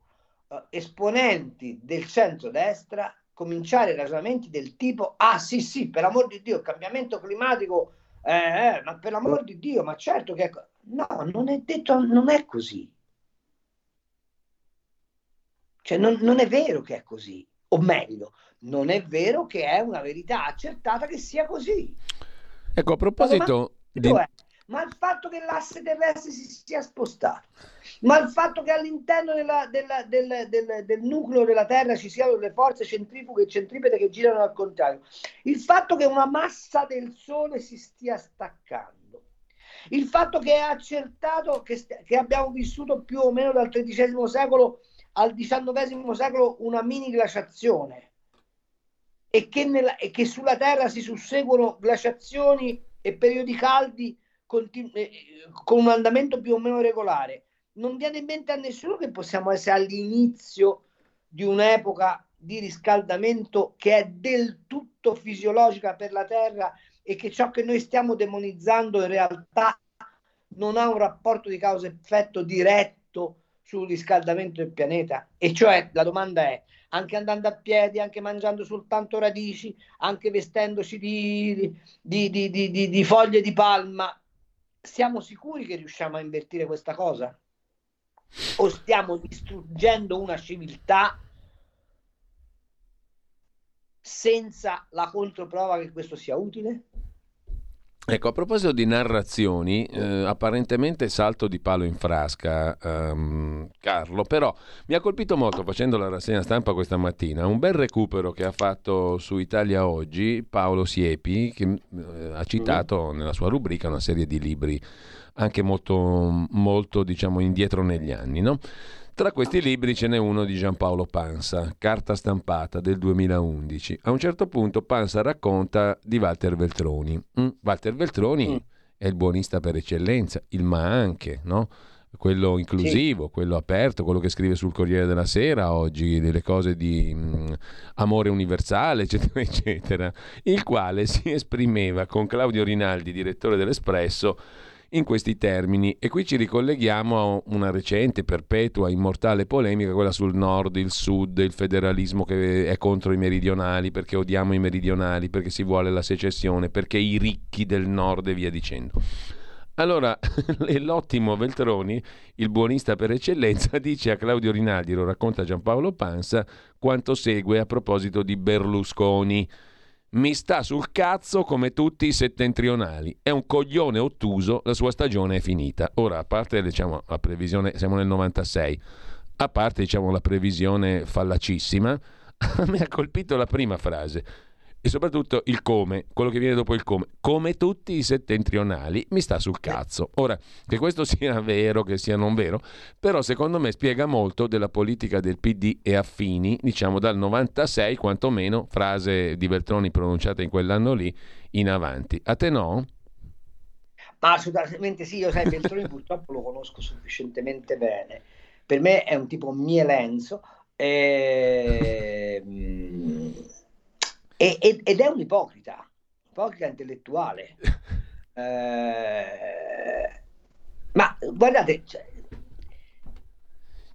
uh, esponenti del centro-destra cominciare ragionamenti del tipo ah sì sì per amor di Dio il cambiamento climatico eh, eh, ma per l'amor di Dio ma certo che no non è detto non è così cioè non, non è vero che è così o meglio non è vero che è una verità accertata che sia così. Ecco a proposito di... ma il fatto che l'asse terrestre si sia spostato ma il fatto che all'interno della, della, del, del, del, nucleo della Terra ci siano le forze centrifughe e centripete che girano al contrario, il fatto che una massa del Sole si stia staccando, il fatto che è accertato che, che abbiamo vissuto più o meno dal XIII secolo al XIX secolo una mini glaciazione e che, nella, e che sulla Terra si susseguono glaciazioni e periodi caldi continu- eh, con un andamento più o meno regolare non viene in mente a nessuno che possiamo essere all'inizio di un'epoca di riscaldamento che è del tutto fisiologica per la Terra e che ciò che noi stiamo demonizzando in realtà non ha un rapporto di causa-effetto diretto sul riscaldamento del pianeta. E cioè la domanda è, anche andando a piedi, anche mangiando soltanto radici, anche vestendoci di, di, di, di foglie di palma, siamo sicuri che riusciamo a invertire questa cosa? o stiamo distruggendo una civiltà senza la controprova che questo sia utile? Ecco, a proposito di narrazioni, eh, apparentemente salto di palo in frasca, um, Carlo, però mi ha colpito molto facendo la rassegna stampa questa mattina un bel recupero che ha fatto su Italia Oggi Paolo Siepi, che eh, ha citato nella sua rubrica una serie di libri anche molto, molto diciamo, indietro negli anni. No? Tra questi libri ce n'è uno di Giampaolo Pansa, Carta stampata del 2011. A un certo punto Pansa racconta di Walter Veltroni. Mm, Walter Veltroni mm. è il buonista per eccellenza, il ma anche, no? quello inclusivo, sì. quello aperto, quello che scrive sul Corriere della Sera oggi, delle cose di mh, mm, amore universale, eccetera, eccetera, il quale si esprimeva con Claudio Rinaldi, direttore dell'Espresso, in questi termini. E qui ci ricolleghiamo a una recente, perpetua, immortale polemica, quella sul nord, il sud, il federalismo che è contro i meridionali, perché odiamo i meridionali, perché si vuole la secessione, perché i ricchi del nord e via dicendo. Allora, l'ottimo Veltroni, il buonista per eccellenza, dice a Claudio Rinaldi, lo racconta Giampaolo Pansa, quanto segue a proposito di Berlusconi mi sta sul cazzo come tutti i settentrionali. È un coglione ottuso, la sua stagione è finita. Ora, a parte diciamo, la previsione, siamo nel 96, a parte diciamo, la previsione fallacissima, mi ha colpito la prima frase e soprattutto il come, quello che viene dopo il come, come tutti i settentrionali, mi sta sul cazzo. Ora, che questo sia vero, che sia non vero, però secondo me spiega molto della politica del PD e affini, diciamo dal 96 quantomeno, frase di Veltroni pronunciata in quell'anno lì, in avanti. A te no? Ma assolutamente sì, io sai, Veltroni purtroppo lo conosco sufficientemente bene. Per me è un tipo mielenzo. E... E, ed è un ipocrita, ipocrita intellettuale. Eh, ma guardate, cioè,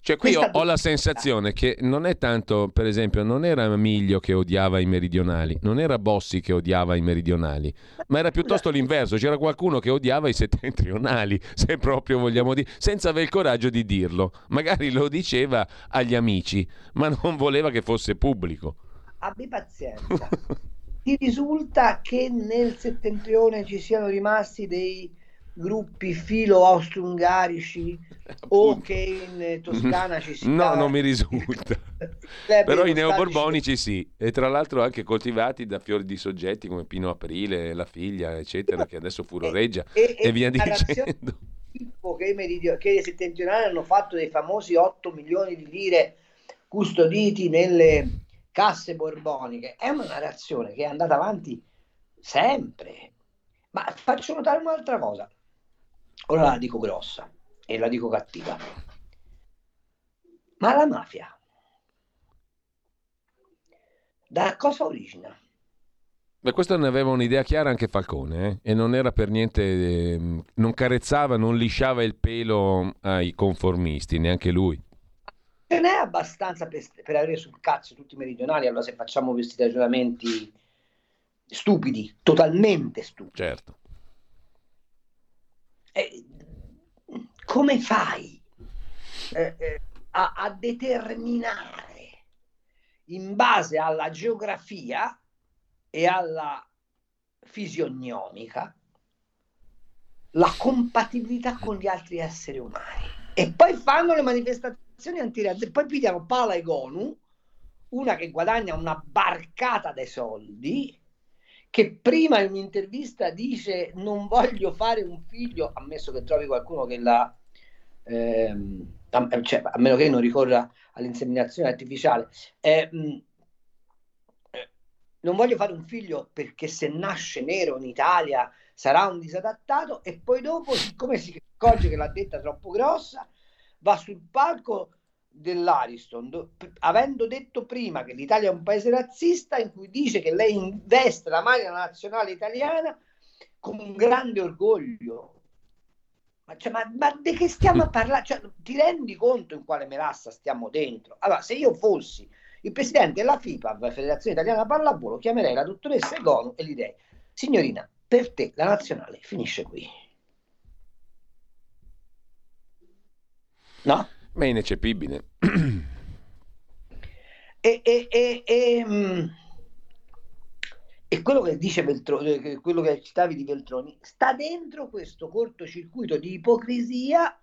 cioè qui ho, ho, la sensazione che non è tanto, per esempio, non era Miglio che odiava i meridionali, non era Bossi che odiava i meridionali, ma era piuttosto l'inverso, c'era qualcuno che odiava i settentrionali, se proprio vogliamo dire, senza avere il coraggio di dirlo. Magari lo diceva agli amici, ma non voleva che fosse pubblico abbi pazienza. ti risulta che nel settentrione ci siano rimasti dei gruppi filo austro-ungarici o che in Toscana ci sia no non mi risulta. Però i neoborbonici sì. E tra l'altro anche coltivati da fiori di soggetti come Pino Aprile la figlia eccetera che adesso furoreggia e, e, e via dicendo. che i, meridio- che i settentrionali hanno fatto dei famosi 8 milioni di lire custoditi nelle casse borboniche è una narrazione che è andata avanti sempre ma faccio notare un'altra cosa Ora la dico grossa e la dico cattiva. Ma la mafia da cosa origina? Beh, questo ne aveva un'idea chiara anche Falcone eh? e non era per niente, eh, non carezzava, non lisciava il pelo ai conformisti, neanche lui. Ce n'è abbastanza per, per avere sul cazzo tutti i meridionali, allora se facciamo questi ragionamenti stupidi, totalmente stupidi. Certo. Eh, come fai eh, eh, a, a determinare in base alla geografia e alla fisionomica la compatibilità con gli altri esseri umani e poi fanno le manifestazioni antirazziali poi pigliano Pala e Gonu una che guadagna una barcata dei soldi che prima in un'intervista dice non voglio fare un figlio, ammesso che trovi qualcuno che la... Ehm, a, cioè, a, meno che non ricorra all'inseminazione artificiale, eh, mh, eh, non voglio fare un figlio perché se nasce nero in Italia sarà un disadattato e poi dopo, siccome si accorge che l'ha detta troppo grossa, va sul palco dell'Ariston, do, avendo detto prima che l'Italia è un paese razzista, in cui dice che lei investe la maglia nazionale italiana con grande orgoglio. Ma, cioè, ma, ma di che stiamo a parlare? Cioè, ti rendi conto in quale melassa stiamo dentro? Allora, se io fossi il presidente della FIPA, Federazione Italiana Pallavolo, chiamerei la dottoressa Egonu e gli direi, signorina, per te la nazionale finisce qui. No? Ma è ineccepibile. e, e, e, e, mm, e quello che dice Veltroni, eh, quello che citavi di Veltroni, sta dentro questo cortocircuito di ipocrisia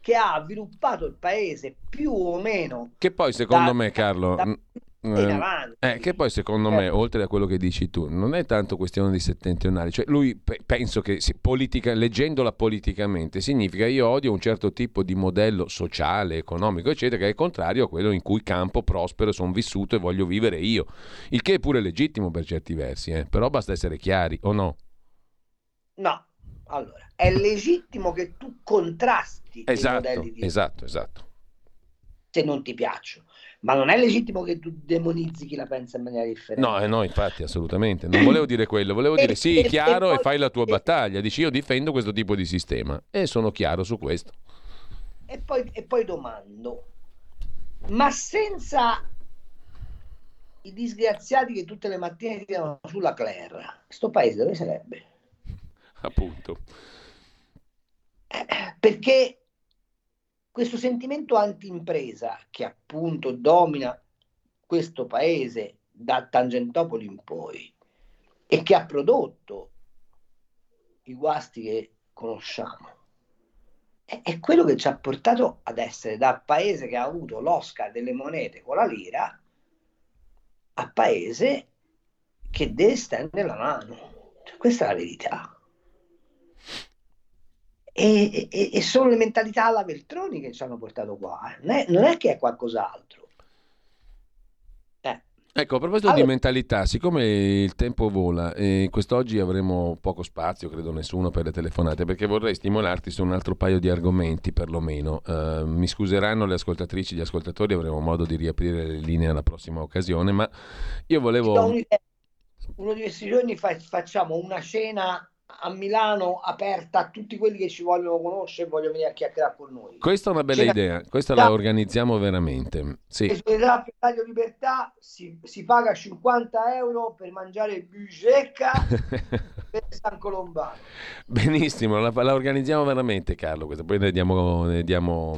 che ha sviluppato il paese più o meno. Che poi, secondo da, me, Carlo, da, eh, eh, che poi secondo me, certo. oltre a quello che dici tu, non è tanto questione di settentrionali, cioè lui pe- penso che politica, leggendola politicamente significa io odio un certo tipo di modello sociale, economico, eccetera, che è contrario a quello in cui campo, prospero, sono vissuto e voglio vivere io. Il che è pure legittimo per certi versi, eh? però basta essere chiari, o no? No, allora, è legittimo che tu contrasti esatto, i modelli di... Esatto, esatto. Se non ti piacciono ma non è legittimo che tu demonizzi chi la pensa in maniera differente. No, eh no, infatti, assolutamente. Non volevo dire quello, volevo dire sì, chiaro e, fai la tua battaglia. Dici io difendo questo tipo di sistema e sono chiaro su questo. E poi, e poi domando, ma senza i disgraziati che tutte le mattine tirano sulla Claire, questo paese dove sarebbe? Appunto. Eh, perché questo sentimento anti-impresa che appunto domina questo paese da Tangentopoli in poi e che ha prodotto i guasti che conosciamo è, è quello che ci ha portato ad essere da paese che ha avuto l'Oscar delle monete con la lira a paese che deve stendere la mano. Cioè, questa è la verità e, e, e, sono le mentalità alla Veltroni che ci hanno portato qua, non è, non è che è qualcos'altro. Eh. Ecco, a proposito allora... di mentalità, siccome il tempo vola e quest'oggi avremo poco spazio, credo nessuno per le telefonate, perché vorrei stimolarti su un altro paio di argomenti perlomeno. Uh, mi scuseranno le ascoltatrici, gli ascoltatori, avremo modo di riaprire le linee alla prossima occasione, ma io volevo... Uno di questi giorni fa- facciamo una cena a Milano aperta a tutti quelli che ci vogliono conoscere e vogliono venire a chiacchierare con noi. Questa è una bella C'è idea, questa la organizziamo veramente. Sì. Società per Libertà si, si, paga 50 euro per mangiare bucecca per San Colombano. Benissimo, la, la, organizziamo veramente Carlo, questa. poi ne diamo, ne diamo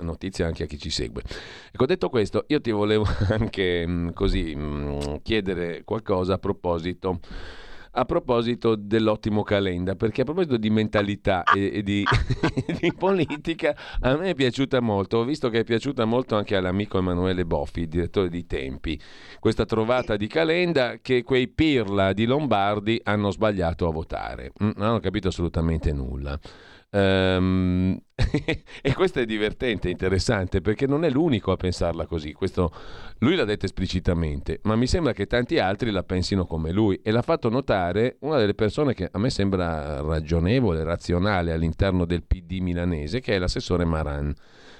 notizia anche a chi ci segue. Ecco, detto questo, io ti volevo anche mm, così mm, chiedere qualcosa a proposito a proposito dell'ottimo Calenda, perché a proposito di mentalità e, e di, di, politica, a me è piaciuta molto, ho visto che è piaciuta molto anche all'amico Emanuele Boffi, direttore di Tempi, questa trovata di Calenda che quei pirla di Lombardi hanno sbagliato a votare, mm, non hanno capito assolutamente nulla. Um, e questo è divertente, interessante, perché non è l'unico a pensarla così. Questo, lui l'ha detto esplicitamente, ma mi sembra che tanti altri la pensino come lui. E l'ha fatto notare una delle persone che a me sembra ragionevole, razionale all'interno del PD milanese, che è l'assessore Maran.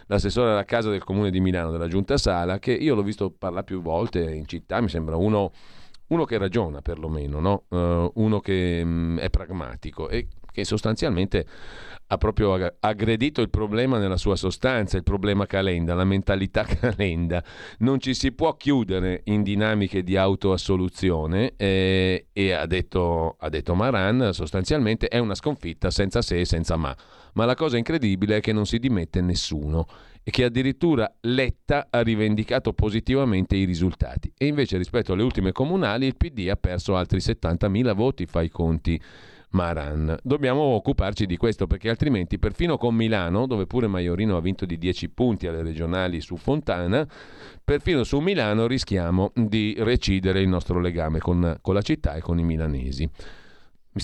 L'assessore alla casa del comune di Milano, della Giunta Sala, che io l'ho visto parlare più volte in città, mi sembra uno uno che ragiona perlomeno, no? uh, uno che mh, mm, è pragmatico e che sostanzialmente ha proprio aggredito il problema nella sua sostanza, il problema Calenda, la mentalità Calenda. Non ci si può chiudere in dinamiche di autoassoluzione eh, e ha detto, ha detto Maran sostanzialmente è una sconfitta senza se e senza ma. Ma la cosa incredibile è che non si dimette nessuno e che addirittura Letta ha rivendicato positivamente i risultati. E invece rispetto alle ultime comunali il PD ha perso altri 70.000 voti, fa i conti Maran. Dobbiamo occuparci di questo perché altrimenti perfino con Milano, dove pure Maiorino ha vinto di 10 punti alle regionali su Fontana, perfino su Milano rischiamo di recidere il nostro legame con, con la città e con i milanesi.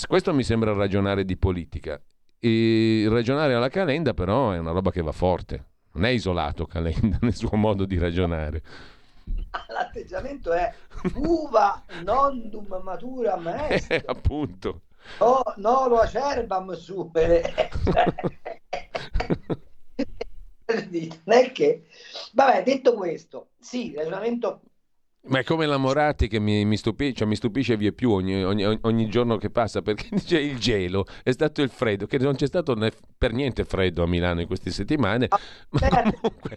Questo mi sembra ragionare di politica. E ragionare alla Calenda però è una roba che va forte. Non è isolato Calenda nel suo modo di ragionare. L'atteggiamento è uva non dum matura maestra. Eh, appunto. No, no, lo acerbam su. non è che... Vabbè, detto questo, sì, il ragionamento ma è come la Moratti che mi, mi, stupi, cioè mi stupisce via più ogni, ogni, ogni, giorno che passa perché dice il gelo, è stato il freddo, che non c'è stato per niente freddo a Milano in queste settimane. Ah, comunque...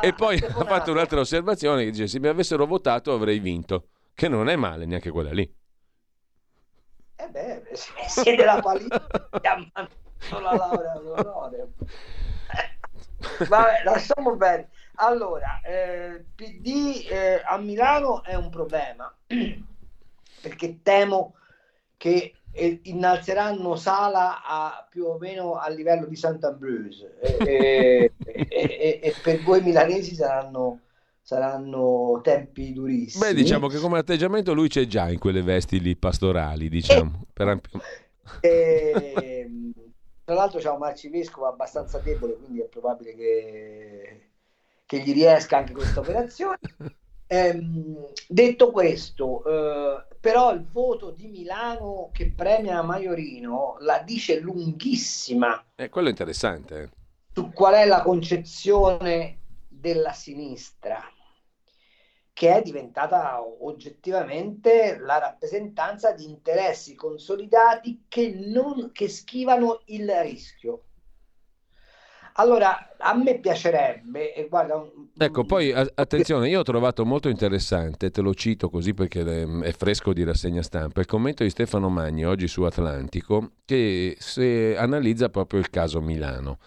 e poi ha fatto un'altra osservazione che dice se mi avessero votato avrei vinto, che non è male neanche quella lì. Eh beh, siete la paliza, la laurea d'onore. Vabbè, lasciamo bene. Allora, eh, PD eh, a Milano è un problema perché temo che eh, innalzeranno Sala a più o meno a livello di Sant'Ambrose e, e, e, e per voi milanesi saranno saranno tempi durissimi. Beh, diciamo che come atteggiamento lui c'è già in quelle vesti lì pastorali, diciamo. E, per... e, tra l'altro c'è un arcivescovo abbastanza debole, quindi è probabile che, che gli riesca anche questa operazione. Ehm, detto questo, eh, però il voto di Milano che premia Maiorino la dice lunghissima. È quello interessante. Eh. Su qual è la concezione della sinistra che è diventata oggettivamente la rappresentanza di interessi consolidati che, non, che schivano il rischio. Allora, a me piacerebbe, e guarda... Ecco, poi attenzione, io ho trovato molto interessante, te lo cito così perché è fresco di rassegna stampa, il commento di Stefano Magni oggi su Atlantico che analizza proprio il caso Milano.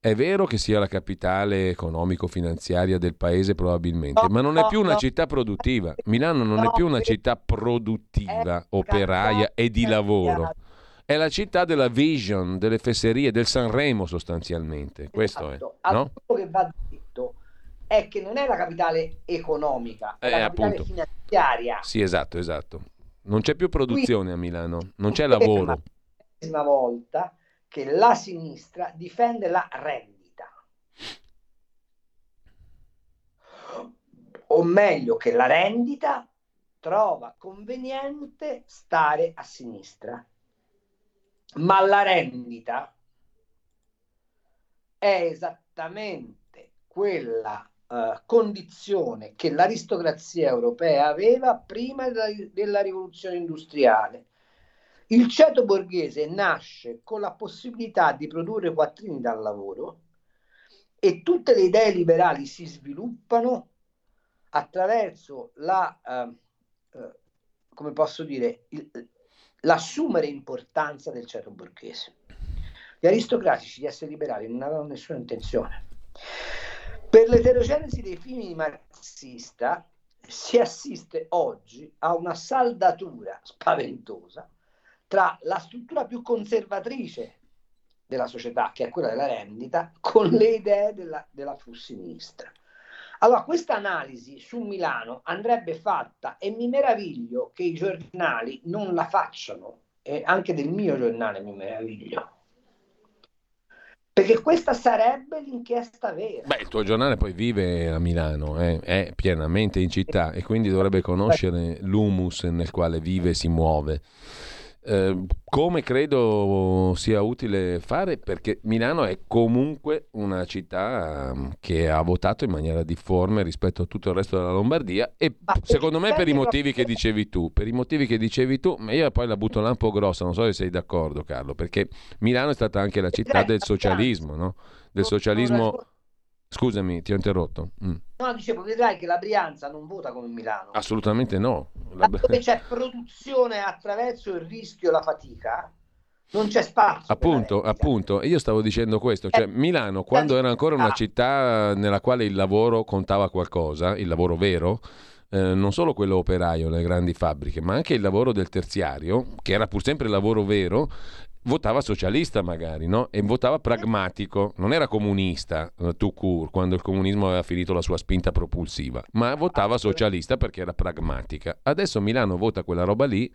È vero che sia la capitale economico-finanziaria del paese probabilmente, no, ma non è più una città produttiva. Milano non no, è più una città produttiva, operaia e di lavoro. È la città della vision, delle fesserie, del Sanremo sostanzialmente. Questo esatto. è. No? Quello che va detto è che non è la capitale economica, è eh, la capitale appunto. finanziaria. Sì, esatto, esatto. Non c'è più produzione Quindi, a Milano, non c'è lavoro. È la volta che la sinistra difende la rendita. O meglio, che la rendita trova conveniente stare a sinistra. Ma la rendita è esattamente quella uh, condizione che l'aristocrazia europea aveva prima della, della rivoluzione industriale. Il ceto borghese nasce con la possibilità di produrre quattrini dal lavoro e tutte le idee liberali si sviluppano attraverso la, eh, eh, come posso dire, il, l'assumere importanza del ceto borghese. Gli aristocratici di essere liberali non avevano nessuna intenzione. Per l'eterogenesi dei fini marxista si assiste oggi a una saldatura spaventosa tra la struttura più conservatrice della società, che è quella della rendita, con le idee della, della sinistra. Allora, questa analisi su Milano andrebbe fatta e mi meraviglio che i giornali non la facciano, e anche del mio giornale mi meraviglio. Perché questa sarebbe l'inchiesta vera. Beh, il tuo giornale poi vive a Milano, eh? è pienamente in città e quindi dovrebbe conoscere l'humus nel quale vive e si muove. Eh, come credo sia utile fare perché Milano è comunque una città ehm, che ha votato in maniera difforme rispetto a tutto il resto della Lombardia e ma secondo me per i motivi che dicevi tu, per i motivi che dicevi tu, ma io poi la butto là un po' grossa, non so se sei d'accordo Carlo, perché Milano è stata anche la città del socialismo, no? Del socialismo Scusami, ti ho interrotto. Mm. No, dicevo, vedrai che la Brianza non vota come Milano. Assolutamente no. La... Dove c'è produzione attraverso il rischio e la fatica, non c'è spazio. Appunto, appunto, io stavo dicendo questo, cioè eh, Milano quando era ancora una città nella quale il lavoro contava qualcosa, il lavoro vero, eh, non solo quello operaio nelle grandi fabbriche, ma anche il lavoro del terziario, che era pur sempre il lavoro vero, votava socialista magari, no? E votava pragmatico, non era comunista, uh, tout court, quando il comunismo aveva finito la sua spinta propulsiva, ma votava socialista perché era pragmatica. Adesso Milano vota quella roba lì,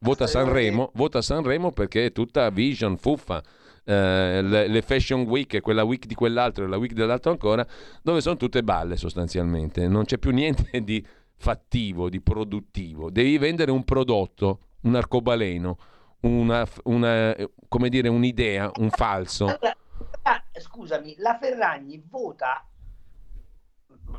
vota Sanremo, vota Sanremo perché è tutta vision, fuffa. Uh, le, le, fashion week, quella week di quell'altro e la week dell'altro ancora, dove sono tutte balle sostanzialmente, non c'è più niente di fattivo, di produttivo, devi vendere un prodotto, un arcobaleno, una, una, come dire, un'idea, un falso. Allora, scusami, la Ferragni vota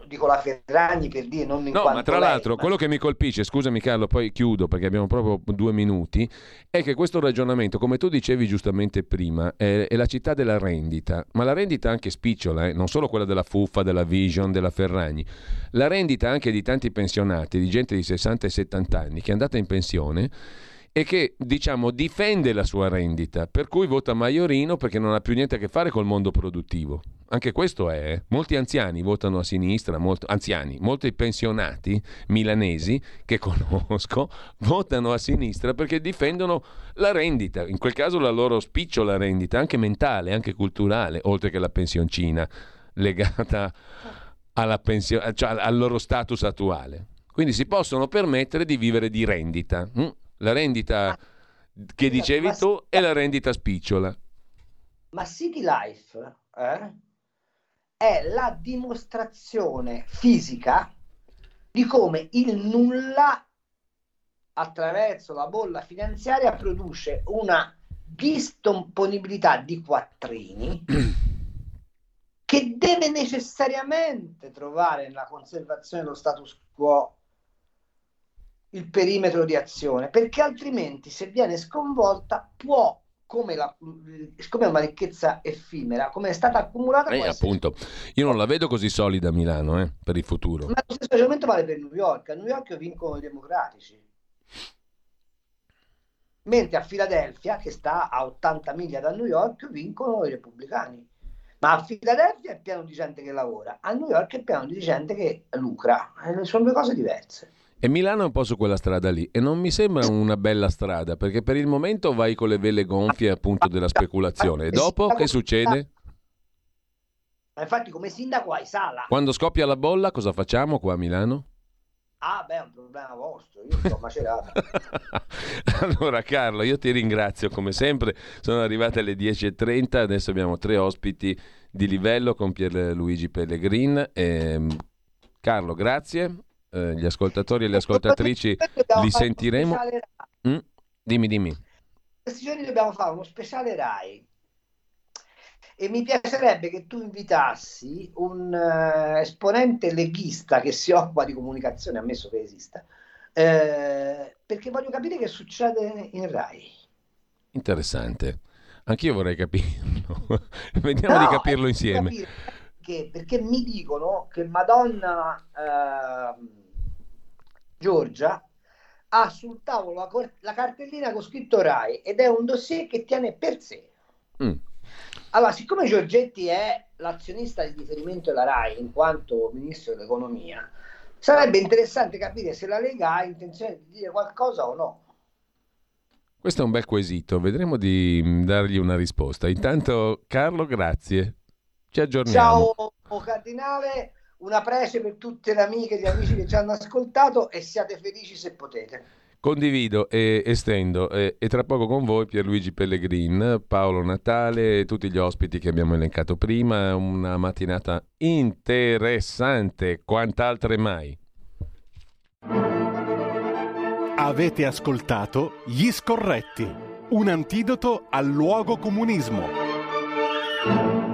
dico la Ferragni per dire non in no, ma tra lei, l'altro ma... quello che mi colpisce, scusami Carlo, poi chiudo perché abbiamo proprio due minuti, è che questo ragionamento, come tu dicevi giustamente prima, è, è la città della rendita, ma la rendita anche spicciola, eh? non solo quella della Fuffa, della Vision, della Ferragni, la rendita anche di tanti pensionati, di gente di 60 e 70 anni che è andata in pensione e che diciamo difende la sua rendita, per cui vota Maiorino perché non ha più niente a che fare col mondo produttivo. Anche questo è, eh. molti anziani votano a sinistra, molto, anziani, molti pensionati milanesi che conosco votano a sinistra perché difendono la rendita, in quel caso la loro spicciola rendita, anche mentale, anche culturale, oltre che la pensioncina legata pensio- cioè al loro status attuale. Quindi si possono permettere di vivere di rendita. Hm? La rendita ah, che dicevi tu è la rendita spicciola. Ma City Life eh, è la dimostrazione fisica di come il nulla attraverso la bolla finanziaria produce una distomponibilità di quattrini che deve necessariamente trovare nella conservazione dello status quo il perimetro di azione, perché altrimenti se viene sconvolta può come, la, come una ricchezza effimera, come è stata accumulata. Eh, appunto, io non la vedo così solida a Milano eh, per il futuro. Ma lo stesso ragionamento vale per New York. A New York vincono i democratici. Mentre a Filadelfia, che sta a 80 miglia da New York, vincono i repubblicani. Ma a Filadelfia è pieno di gente che lavora, a New York è pieno di gente che lucra. Eh, sono due cose diverse. E Milano è un po' su quella strada lì e non mi sembra una bella strada perché per il momento vai con le vele gonfie appunto della speculazione e dopo che succede? Infatti come sindaco hai sala. Quando scoppia la bolla cosa facciamo qua a Milano? Ah, beh, è un problema vostro, io sto macerato. allora, Carlo, io ti ringrazio come sempre. Sono arrivate le 10.30, adesso abbiamo tre ospiti di livello con Pierluigi Pellegrin. E... Ehm, Carlo, grazie eh, gli ascoltatori e le ascoltatrici li sentiremo. Mm? Dimmi, dimmi. Questi giorni dobbiamo fare uno speciale RAI e mi piacerebbe che tu invitassi un uh, esponente leghista che si occupa di comunicazione, ammesso che esista, eh, perché voglio capire che succede in RAI. Interessante. Anch'io vorrei capirlo. Vediamo no, di capirlo insieme. Perché, perché, mi dicono che Madonna eh, Giorgia ha sul tavolo la, la, cartellina con scritto RAI ed è un dossier che tiene per sé. Mm. Allora, siccome Giorgetti è l'azionista di riferimento della RAI in quanto ministro dell'economia, sarebbe interessante capire se la Lega ha intenzione di dire qualcosa o no. Questo è un bel quesito, vedremo di mm, dargli una risposta. Intanto, Carlo, grazie. Ci aggiorniamo. Ciao Cardinale, una prece per tutte le amiche e gli amici che ci hanno ascoltato e siate felici se potete. Condivido e estendo e, e, tra poco con voi Pierluigi Pellegrin, Paolo Natale e tutti gli ospiti che abbiamo elencato prima, una mattinata interessante, quant'altre mai. Avete ascoltato Gli Scorretti, un antidoto al luogo comunismo.